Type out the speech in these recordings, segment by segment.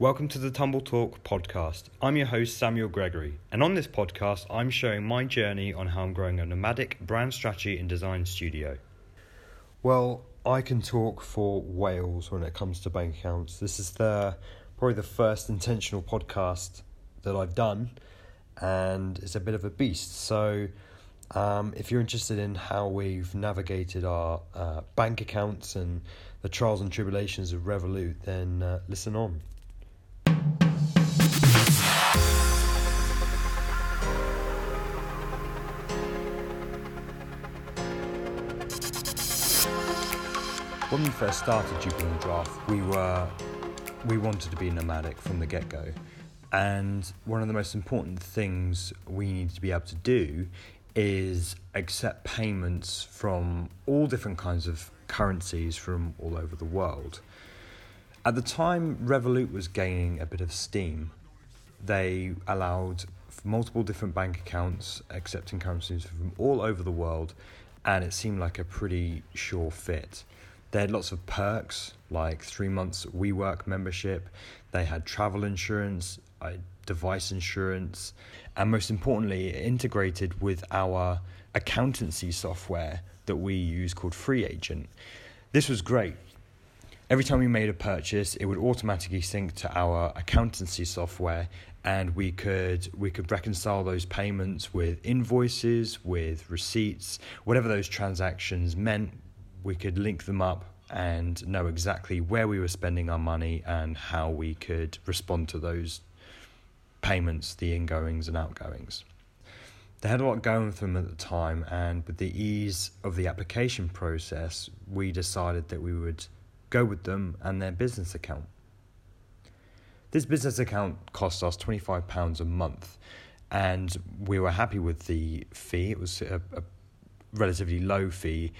Welcome to the Tumble Talk podcast. I'm your host, Samuel Gregory, and on this podcast, I'm sharing my journey on how I'm growing a nomadic brand strategy and design studio. Well, I can talk for Wales when it comes to bank accounts. This is the probably the first intentional podcast that I've done, and it's a bit of a beast. So, um, if you're interested in how we've navigated our uh, bank accounts and the trials and tribulations of Revolut, then uh, listen on. When we first started Jubilant Draft, we were we wanted to be nomadic from the get go, and one of the most important things we need to be able to do is accept payments from all different kinds of currencies from all over the world. At the time, Revolut was gaining a bit of steam. They allowed multiple different bank accounts accepting currencies from all over the world, and it seemed like a pretty sure fit. They had lots of perks like three months WeWork membership. They had travel insurance, uh, device insurance, and most importantly, integrated with our accountancy software that we use called FreeAgent. This was great. Every time we made a purchase, it would automatically sync to our accountancy software, and we could we could reconcile those payments with invoices, with receipts, whatever those transactions meant we could link them up and know exactly where we were spending our money and how we could respond to those payments, the ingoings and outgoings. They had a lot going for them at the time, and with the ease of the application process, we decided that we would go with them and their business account. This business account cost us £25 a month, and we were happy with the fee. It was a, a relatively low fee.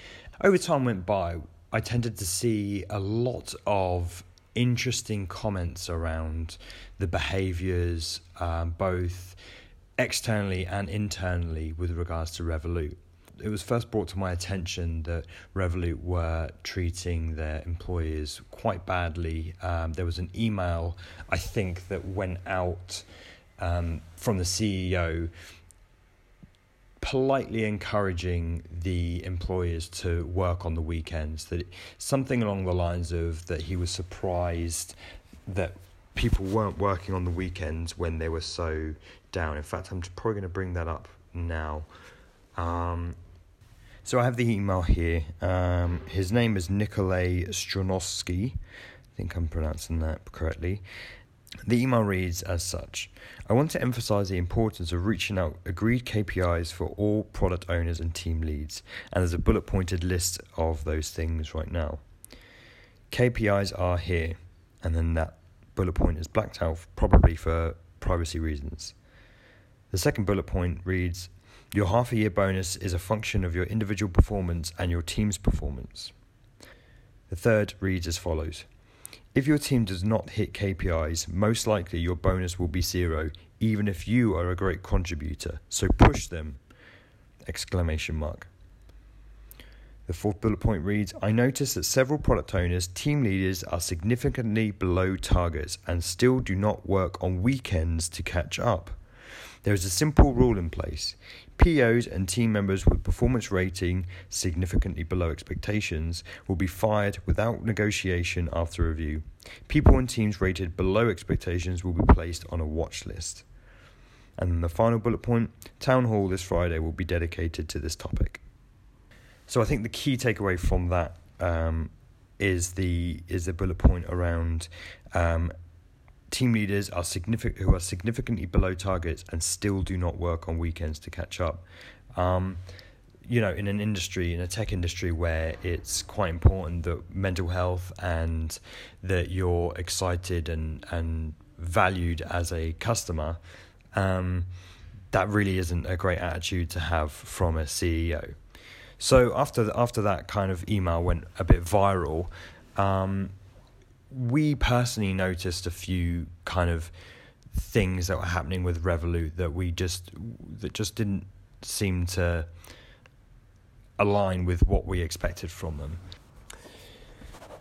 Over time went by, I tended to see a lot of interesting comments around the behaviors, um, both externally and internally, with regards to Revolut. It was first brought to my attention that Revolut were treating their employees quite badly. Um, there was an email, I think, that went out um, from the CEO politely encouraging the employers to work on the weekends that something along the lines of that he was surprised that people weren't working on the weekends when they were so down. In fact i'm probably going to bring that up now. Um, so i have the email here. Um, his name is nikolay stronovsky i think i'm pronouncing that correctly the email reads as such I want to emphasize the importance of reaching out agreed KPIs for all product owners and team leads, and there's a bullet pointed list of those things right now. KPIs are here, and then that bullet point is blacked out, probably for privacy reasons. The second bullet point reads Your half a year bonus is a function of your individual performance and your team's performance. The third reads as follows if your team does not hit KPIs, most likely your bonus will be zero, even if you are a great contributor. So push them! Exclamation mark. The fourth bullet point reads I notice that several product owners, team leaders are significantly below targets and still do not work on weekends to catch up. There is a simple rule in place. POs and team members with performance rating significantly below expectations will be fired without negotiation after review. People and teams rated below expectations will be placed on a watch list. And the final bullet point town hall this Friday will be dedicated to this topic. So I think the key takeaway from that um, is the is the bullet point around um, team leaders are significant who are significantly below targets and still do not work on weekends to catch up. Um, you know, in an industry, in a tech industry where it's quite important that mental health and that you're excited and and valued as a customer, um, that really isn't a great attitude to have from a CEO. So after after that kind of email went a bit viral, um, we personally noticed a few kind of things that were happening with Revolut that we just that just didn't seem to align with what we expected from them.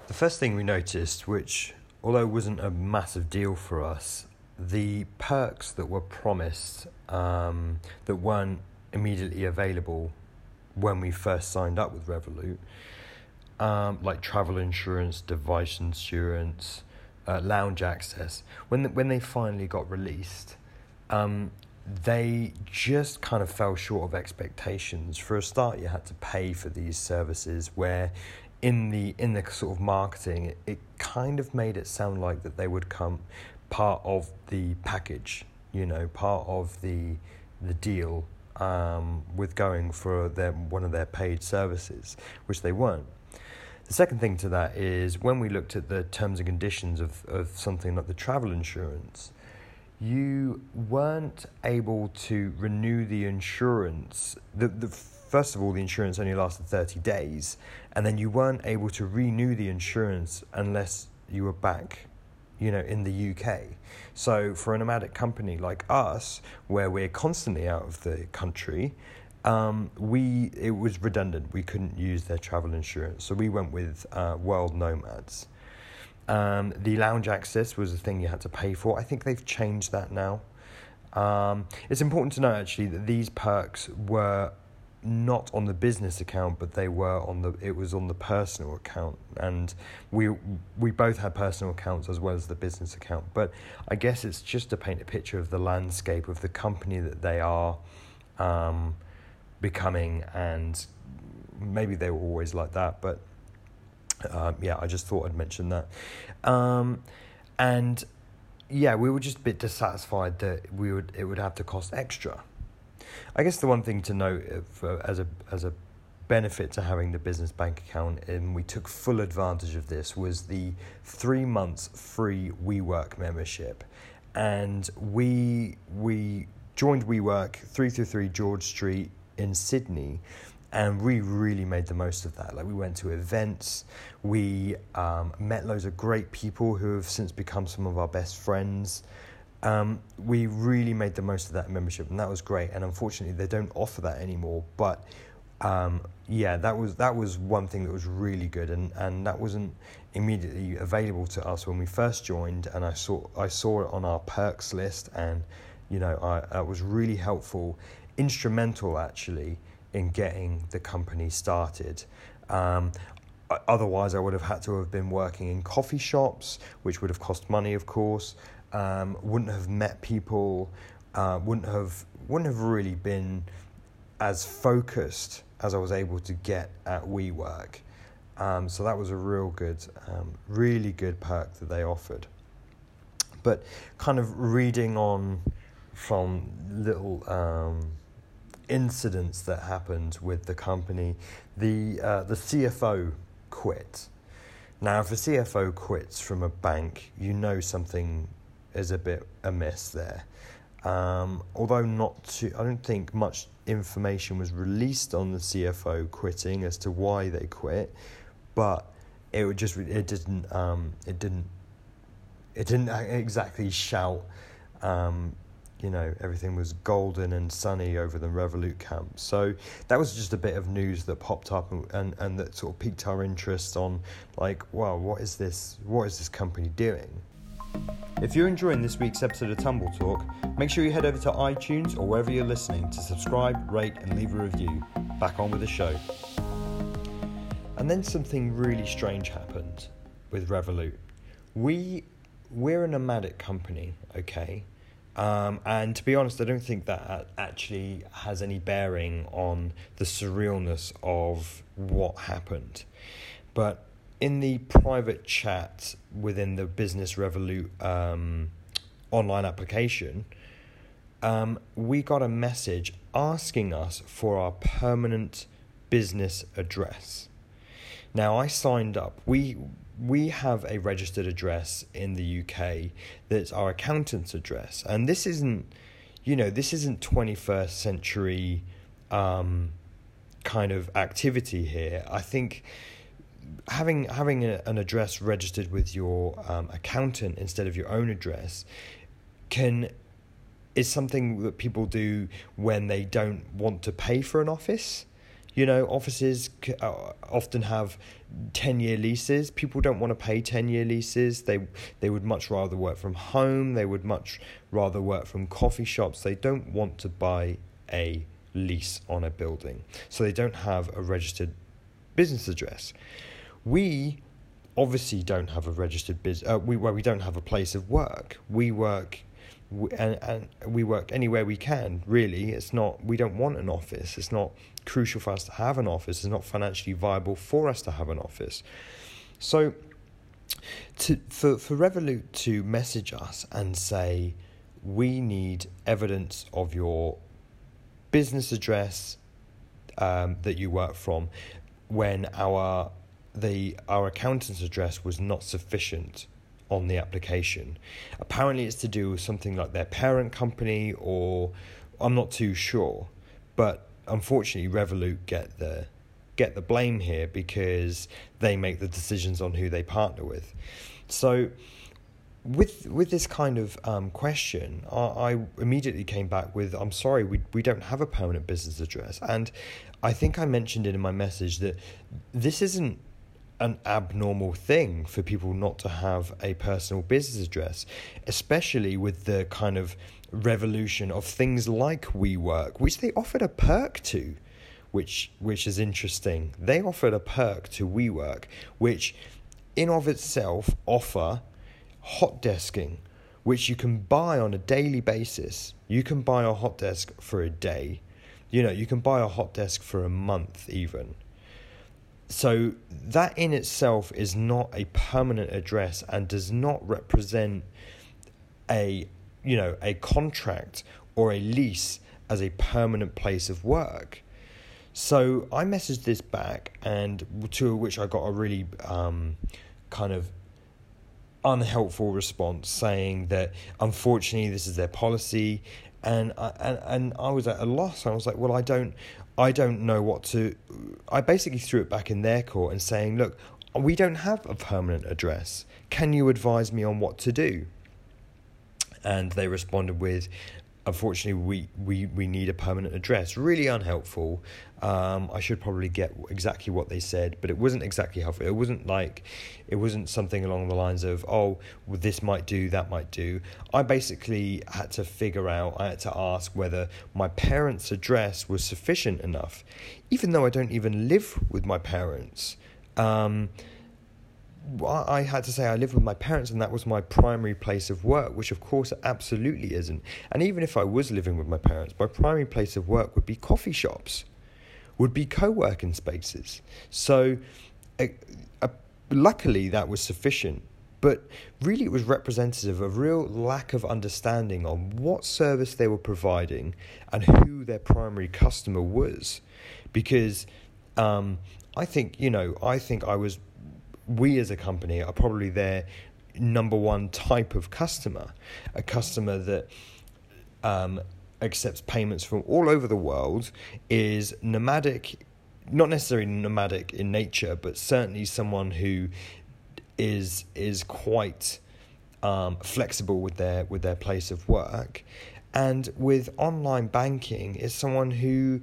The first thing we noticed, which although wasn't a massive deal for us, the perks that were promised um, that weren't immediately available when we first signed up with Revolut, um, like travel insurance, device insurance, uh, lounge access, when the, when they finally got released, um, they just kind of fell short of expectations. For a start, you had to pay for these services where in the in the sort of marketing it, it kind of made it sound like that they would come part of the package, you know, part of the the deal um, with going for their one of their paid services, which they weren't. The second thing to that is when we looked at the terms and conditions of, of something like the travel insurance, you weren't able to renew the insurance. The, the, first of all, the insurance only lasted 30 days, and then you weren't able to renew the insurance unless you were back you know, in the UK. So for a nomadic company like us, where we're constantly out of the country, um, we it was redundant. We couldn't use their travel insurance, so we went with uh, World Nomads. Um, the lounge access was a thing you had to pay for. I think they've changed that now. Um, it's important to know actually that these perks were not on the business account, but they were on the. It was on the personal account, and we we both had personal accounts as well as the business account. But I guess it's just to paint a picture of the landscape of the company that they are um, becoming, and maybe they were always like that. But um, yeah, I just thought I'd mention that, um, and yeah, we were just a bit dissatisfied that we would it would have to cost extra I guess the one thing to note if, uh, as a as a benefit to having the business bank account, and we took full advantage of this, was the three months free WeWork membership, and we we joined WeWork three through George Street in Sydney, and we really made the most of that. Like we went to events, we um, met loads of great people who have since become some of our best friends um, we really made the most of that membership, and that was great. And unfortunately, they don't offer that anymore. But um, yeah, that was that was one thing that was really good, and, and that wasn't immediately available to us when we first joined. And I saw I saw it on our perks list, and you know, I, that was really helpful, instrumental actually in getting the company started. Um, otherwise, I would have had to have been working in coffee shops, which would have cost money, of course um, wouldn't have met people, uh, wouldn't have wouldn't have really been as focused as I was able to get at WeWork. Um, so that was a real good, um, really good perk that they offered. But kind of reading on from little um, incidents that happened with the company, the uh, the CFO quit. Now, if a CFO quits from a bank, you know something is a bit amiss there. Um, although not too, I don't think much information was released on the CFO quitting as to why they quit, but it would just it didn't um, it didn't it didn't exactly shout. Um, you know everything was golden and sunny over the Revolut camp. So that was just a bit of news that popped up and, and, and that sort of piqued our interest on like, well, what is this? What is this company doing? If you're enjoying this week's episode of Tumble Talk, make sure you head over to iTunes or wherever you're listening to subscribe, rate, and leave a review. Back on with the show. And then something really strange happened with Revolut. We we're a nomadic company, okay, um, and to be honest, I don't think that actually has any bearing on the surrealness of what happened. But in the private chat within the Business Revolut um, online application, um, we got a message asking us for our permanent business address. Now, I signed up. We we have a registered address in the UK that's our accountant's address, and this isn't, you know, this isn't twenty first century um, kind of activity here. I think having having a, an address registered with your um, accountant instead of your own address can is something that people do when they don't want to pay for an office You know, offices uh, often have 10 year leases. People don't want to pay 10 year leases. They, they would much rather work from home. They would much rather work from coffee shops. They don't want to buy a lease on a building. So they don't have a registered business address. We obviously don't have a registered business. Uh, we well, we don't have a place of work. We work and, and we work anywhere we can really. It's not we don't want an office. It's not crucial for us to have an office. It's not financially viable for us to have an office. So to for for revolut to message us and say we need evidence of your business address um, that you work from when our the our accountant's address was not sufficient on the application. Apparently, it's to do with something like their parent company, or I'm not too sure. But unfortunately, Revolut get the get the blame here because they make the decisions on who they partner with. So, with with this kind of um, question, I, I immediately came back with, "I'm sorry, we we don't have a permanent business address," and I think I mentioned it in my message that this isn't an abnormal thing for people not to have a personal business address, especially with the kind of revolution of things like WeWork, which they offered a perk to, which which is interesting. They offered a perk to WeWork, which in of itself offer hot desking, which you can buy on a daily basis. You can buy a hot desk for a day. You know, you can buy a hot desk for a month even so that in itself is not a permanent address and does not represent a you know a contract or a lease as a permanent place of work. So I messaged this back, and to which I got a really um, kind of unhelpful response saying that unfortunately this is their policy and I, and and I was at a loss. I was like, well, I don't, I don't know what to. I basically threw it back in their court and saying, look, we don't have a permanent address. Can you advise me on what to do? And they responded with, unfortunately, we, we, we need a permanent address. Really unhelpful. Um, I should probably get exactly what they said, but it wasn't exactly helpful. It wasn't like, it wasn't something along the lines of, oh, well, this might do, that might do. I basically had to figure out, I had to ask whether my parents' address was sufficient enough, even though I don't even live with my parents. Um, I had to say I lived with my parents and that was my primary place of work, which of course absolutely isn't. And even if I was living with my parents, my primary place of work would be coffee shops, would be co working spaces. So uh, uh, luckily that was sufficient. But really, it was representative of real lack of understanding on what service they were providing and who their primary customer was. Because um, I think, you know, I think I was we as a company are probably their number one type of customer, a customer that um, accepts payments from all over the world, is nomadic, not necessarily nomadic in nature, but certainly someone who is is quite um, flexible with their with their place of work, and with online banking is someone who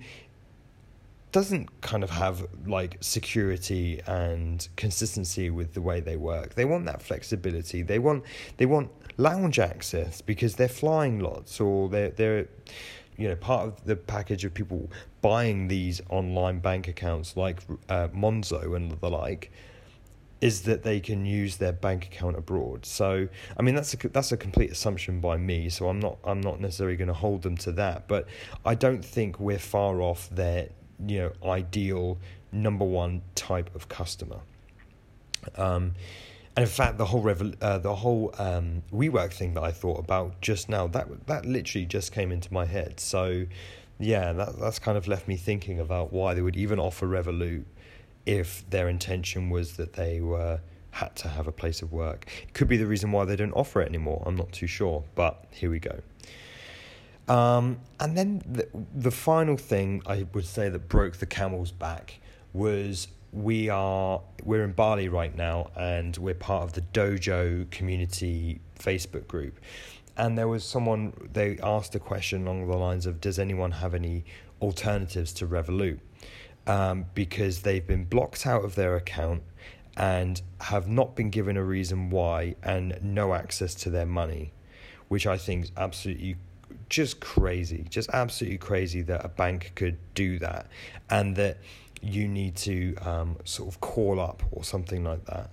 doesn't kind of have like security and consistency with the way they work. They want that flexibility. They want they want lounge access because they're flying lots or they're they're you know part of the package of people buying these online bank accounts like uh, Monzo and the like is that they can use their bank account abroad. So, I mean, that's a that's a complete assumption by me. So I'm not I'm not necessarily going to hold them to that. But I don't think we're far off their you know ideal number one type of customer. Um, and in fact, the whole revol- uh, the whole um, WeWork thing that I thought about just now that that literally just came into my head. So, yeah, that that's kind of left me thinking about why they would even offer Revolut if their intention was that they were had to have a place of work. It could be the reason why they don't offer it anymore. I'm not too sure, but here we go. Um, and then the, the final thing I would say that broke the camel's back was we are we're in Bali right now and we're part of the Dojo community Facebook group. And there was someone they asked a question along the lines of does anyone have any alternatives to Revolut? um, because they've been blocked out of their account and have not been given a reason why and no access to their money, which I think is absolutely just crazy, just absolutely crazy that a bank could do that and that you need to um, sort of call up or something like that.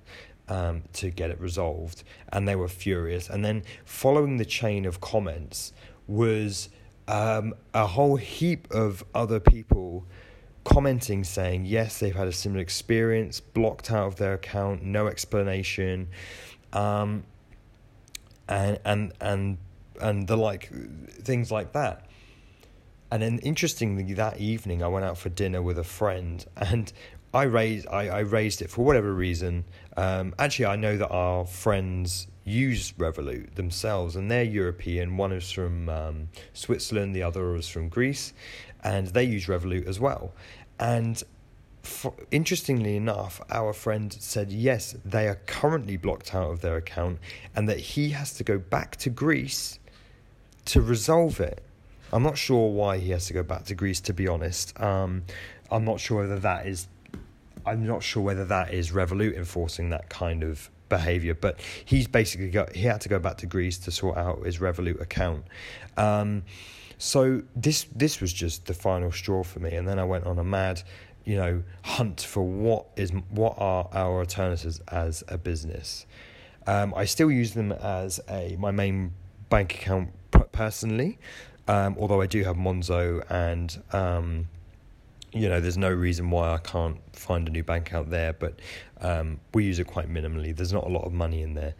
Um, to get it resolved, and they were furious. And then, following the chain of comments, was um, a whole heap of other people commenting saying yes they've had a similar experience blocked out of their account no explanation um, and and and and the like things like that. And then interestingly that evening i went out for dinner with a friend and i raised i, I raised it for whatever reason. Um, actually i know that our friends use revolut themselves and they're european. One is from um, switzerland the other is from greece and they use Revolut as well. And for, interestingly enough, our friend said yes, they are currently blocked out of their account, and that he has to go back to Greece to resolve it. I'm not sure why he has to go back to Greece. To be honest, um, I'm not sure whether that is. I'm not sure whether that is Revolut enforcing that kind of behavior, but he's basically got. He had to go back to Greece to sort out his Revolut account. Um, so this this was just the final straw for me, and then I went on a mad, you know, hunt for what is what are our alternatives as a business. Um, I still use them as a my main bank account personally, um, although I do have Monzo and. Um, you know, there's no reason why I can't find a new bank out there, but um, we use it quite minimally. There's not a lot of money in there,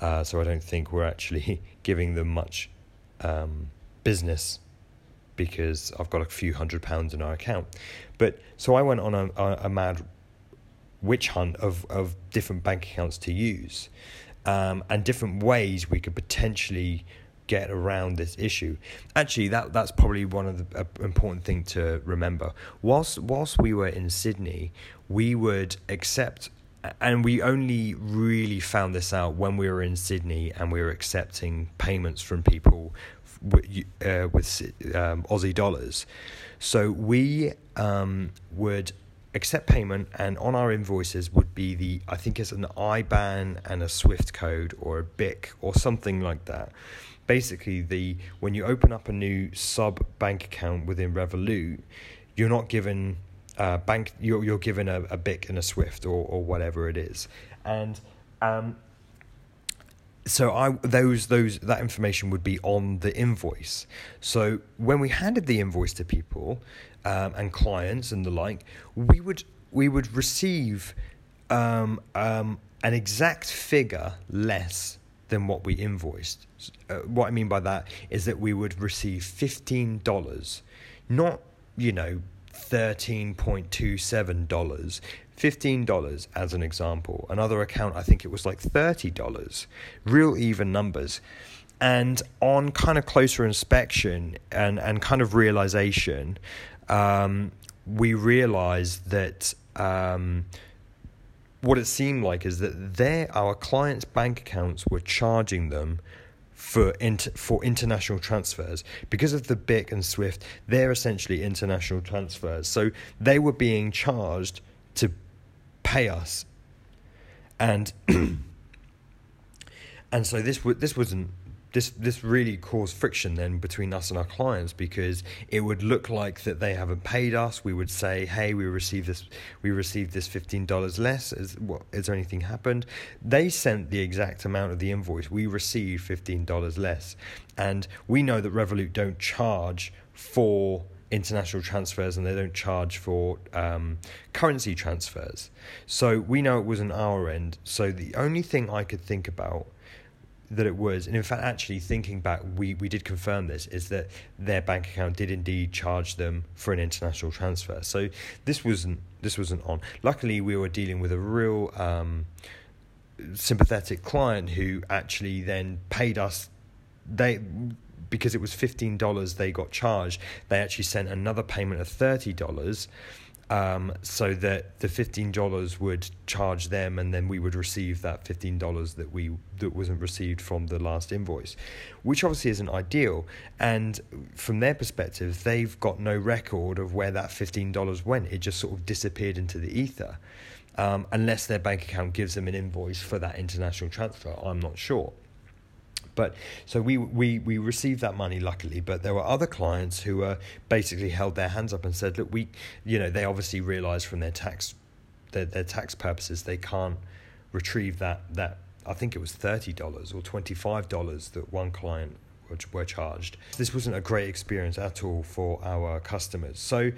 uh, so I don't think we're actually giving them much um, business because I've got a few hundred pounds in our account. But so I went on a, a mad witch hunt of, of different bank accounts to use um, and different ways we could potentially get around this issue. Actually, that that's probably one of the uh, important thing to remember. Whilst whilst we were in Sydney, we would accept and we only really found this out when we were in Sydney and we were accepting payments from people uh, with um, Aussie dollars. So we um, would accept payment, and on our invoices would be the I think it's an IBAN and a SWIFT code or a BIC or something like that. Basically, the when you open up a new sub bank account within Revolut, you're not given bank you're you're given a, a BIC and a SWIFT or or whatever it is, and um, so I those those that information would be on the invoice. So when we handed the invoice to people um, and clients and the like, we would we would receive um, um, an exact figure less than what we invoiced. Uh, what I mean by that is that we would receive fifteen dollars, not you know thirteen point two seven dollars. $15 as an example. Another account, I think it was like $30. Real even numbers. And on kind of closer inspection and, and kind of realization, um, we realized that um, what it seemed like is that their, our clients' bank accounts were charging them for inter, for international transfers because of the BIC and SWIFT. They're essentially international transfers, so they were being charged to pay us, and and so this this wasn't this this really caused friction then between us and our clients because it would look like that they haven't paid us. We would say, "Hey, we received this. We received this fifteen dollars less. Is what? Is there anything happened?" They sent the exact amount of the invoice. We received fifteen dollars less, and we know that Revolut don't charge for international transfers and they don't charge for um, currency transfers. So we know it was an our end. So the only thing I could think about that it was, and in fact, actually thinking back, we, we did confirm this, is that their bank account did indeed charge them for an international transfer. So this wasn't this wasn't on. Luckily, we were dealing with a real um, sympathetic client who actually then paid us. They because it was fifteen dollars they got charged. They actually sent another payment of thirty dollars um, so that the fifteen dollars would charge them, and then we would receive that fifteen dollars that we that wasn't received from the last invoice, which obviously isn't ideal. And from their perspective, they've got no record of where that fifteen dollars went. It just sort of disappeared into the ether, um, unless their bank account gives them an invoice for that international transfer. I'm not sure. But so we, we, we received that money luckily, but there were other clients who uh, basically held their hands up and said, look, we, you know, they obviously realized from their tax, their, their tax purposes, they can't retrieve that, that, I think it was $30 or $25 that one client were charged. This wasn't a great experience at all for our customers. So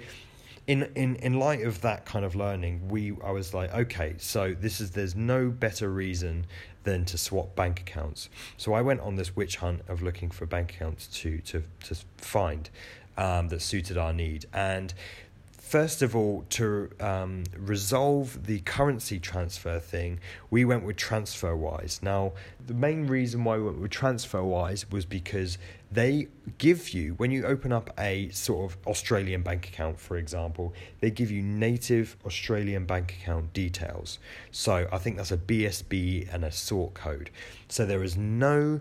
in in in light of that kind of learning, we I was like, okay, so this is there's no better reason than to swap bank accounts. So I went on this witch hunt of looking for bank accounts to to to find um, that suited our need and first of all, to um, resolve the currency transfer thing, we went with TransferWise. Now, the main reason why we went with TransferWise was because they give you, when you open up a sort of Australian bank account, for example, they give you native Australian bank account details. So I think that's a BSB and a sort code. So there is no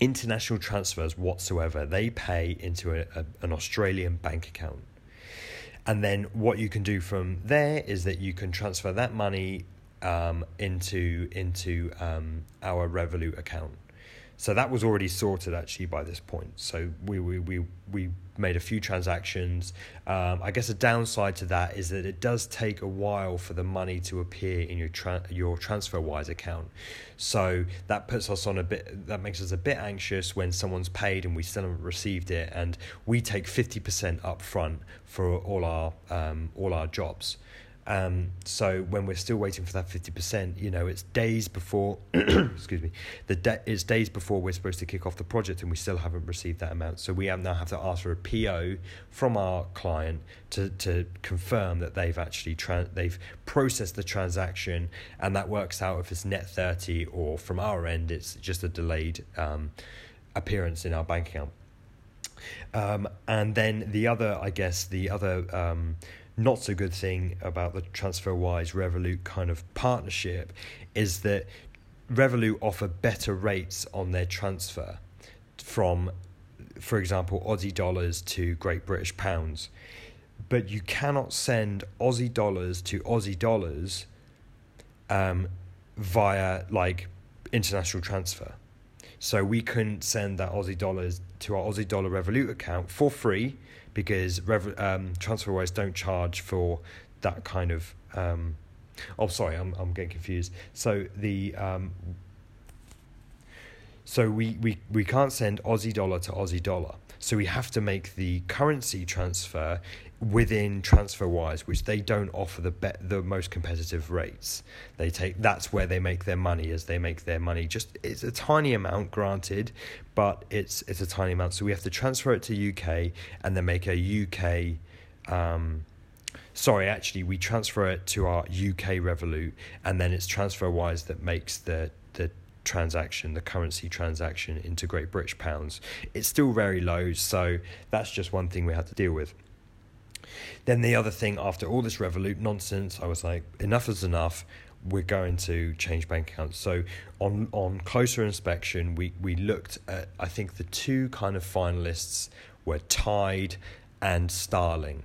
international transfers whatsoever. They pay into a, a, an Australian bank account. And then what you can do from there is that you can transfer that money um, into into um, our Revolut account. So that was already sorted actually by this point. So we we we, we made a few transactions. Um, I guess a downside to that is that it does take a while for the money to appear in your tra- your TransferWise account. So that puts us on a bit. That makes us a bit anxious when someone's paid and we still haven't received it, and we take fifty percent up front for all our um, all our jobs. Um, so when we're still waiting for that fifty percent, you know, it's days before. excuse me, the de- it's days before we're supposed to kick off the project, and we still haven't received that amount. So we have now have to ask for a PO from our client to to confirm that they've actually tra- they've processed the transaction, and that works out if it's net thirty or from our end it's just a delayed um, appearance in our bank account. Um, and then the other, I guess, the other um, not so good thing about the TransferWise Revolut kind of partnership is that Revolut offer better rates on their transfer from, for example, Aussie dollars to Great British pounds. But you cannot send Aussie dollars to Aussie dollars um, via like international transfer. So we couldn't send that Aussie dollars to our Aussie dollar Revolut account for free because Rev- um, TransferWise don't charge for that kind of. Um, oh, sorry, I'm I'm getting confused. So the um, so we, we, we can't send Aussie dollar to Aussie dollar. So we have to make the currency transfer within TransferWise, which they don't offer the be- the most competitive rates. They take that's where they make their money, as they make their money. Just it's a tiny amount, granted, but it's it's a tiny amount. So we have to transfer it to UK and then make a UK. Um, sorry, actually, we transfer it to our UK Revolut, and then it's TransferWise that makes the the transaction, the currency transaction into Great British pounds. It's still very low, so that's just one thing we had to deal with. Then the other thing, after all this Revolut nonsense, I was like, enough is enough. We're going to change bank accounts. So on on closer inspection, we we looked at I think the two kind of finalists were Tide and Starling.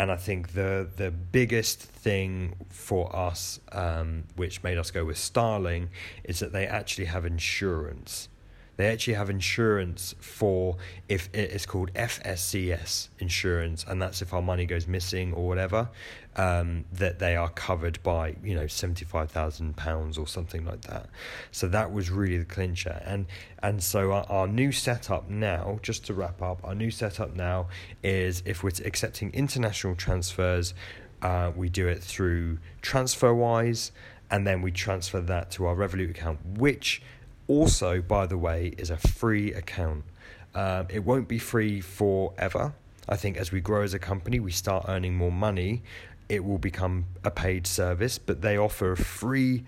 And I think the the biggest thing for us, um, which made us go with Starling, is that they actually have insurance. They actually have insurance for if it's called FSCS insurance, and that's if our money goes missing or whatever, um, that they are covered by you know seventy five thousand pounds or something like that. So that was really the clincher, and and so our, our new setup now, just to wrap up, our new setup now is if we're accepting international transfers, uh, we do it through TransferWise, and then we transfer that to our Revolut account, which also, by the way, is a free account. Um, it won't be free forever. I think as we grow as a company, we start earning more money, it will become a paid service, but they offer a free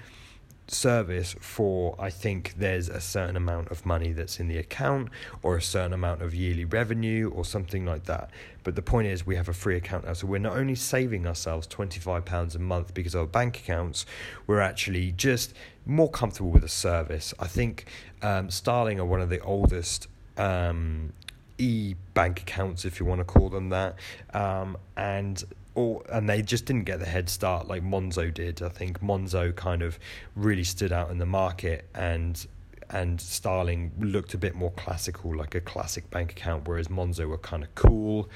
service for I think there's a certain amount of money that's in the account or a certain amount of yearly revenue or something like that. But the point is we have a free account now. So we're not only saving ourselves £25 a month because of our bank accounts, we're actually just more comfortable with the service. I think um, Starling are one of the oldest um, e bank accounts, if you want to call them that. Um, and or and they just didn't get the head start like Monzo did. I think Monzo kind of really stood out in the market and and Starling looked a bit more classical, like a classic bank account, whereas Monzo were kind of cool.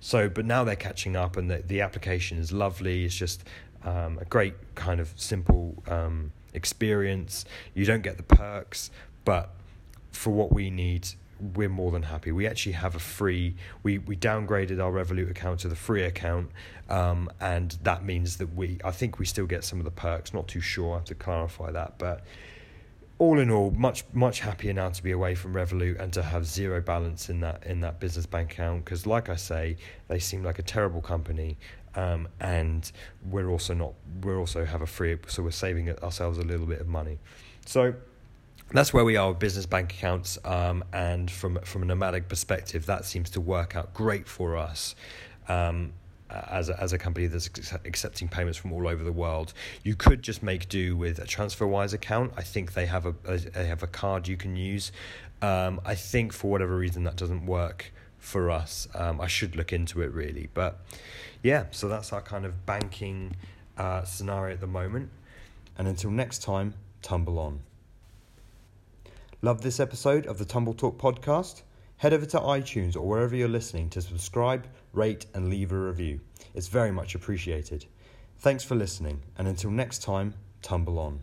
So, but now they're catching up, and the the application is lovely. It's just um, a great kind of simple um, experience. You don't get the perks, but for what we need, we're more than happy. We actually have a free. We we downgraded our Revolut account to the free account, um, and that means that we. I think we still get some of the perks. Not too sure. I have to clarify that, but all in all, much much happier now to be away from Revolut and to have zero balance in that in that business bank account. Because, like I say, they seem like a terrible company, um, and we're also not. We're also have a free, so we're saving ourselves a little bit of money. So that's where we are with business bank accounts. Um, and from from a nomadic perspective, that seems to work out great for us. Um, as a, as a company that's accepting payments from all over the world, you could just make do with a TransferWise account. I think they have a, a they have a card you can use. Um, I think for whatever reason that doesn't work for us. Um, I should look into it really, but yeah. So that's our kind of banking uh, scenario at the moment. And until next time, tumble on. Love this episode of the Tumble Talk podcast? Head over to iTunes or wherever you're listening to subscribe, rate, and leave a review. It's very much appreciated. Thanks for listening, and until next time, tumble on.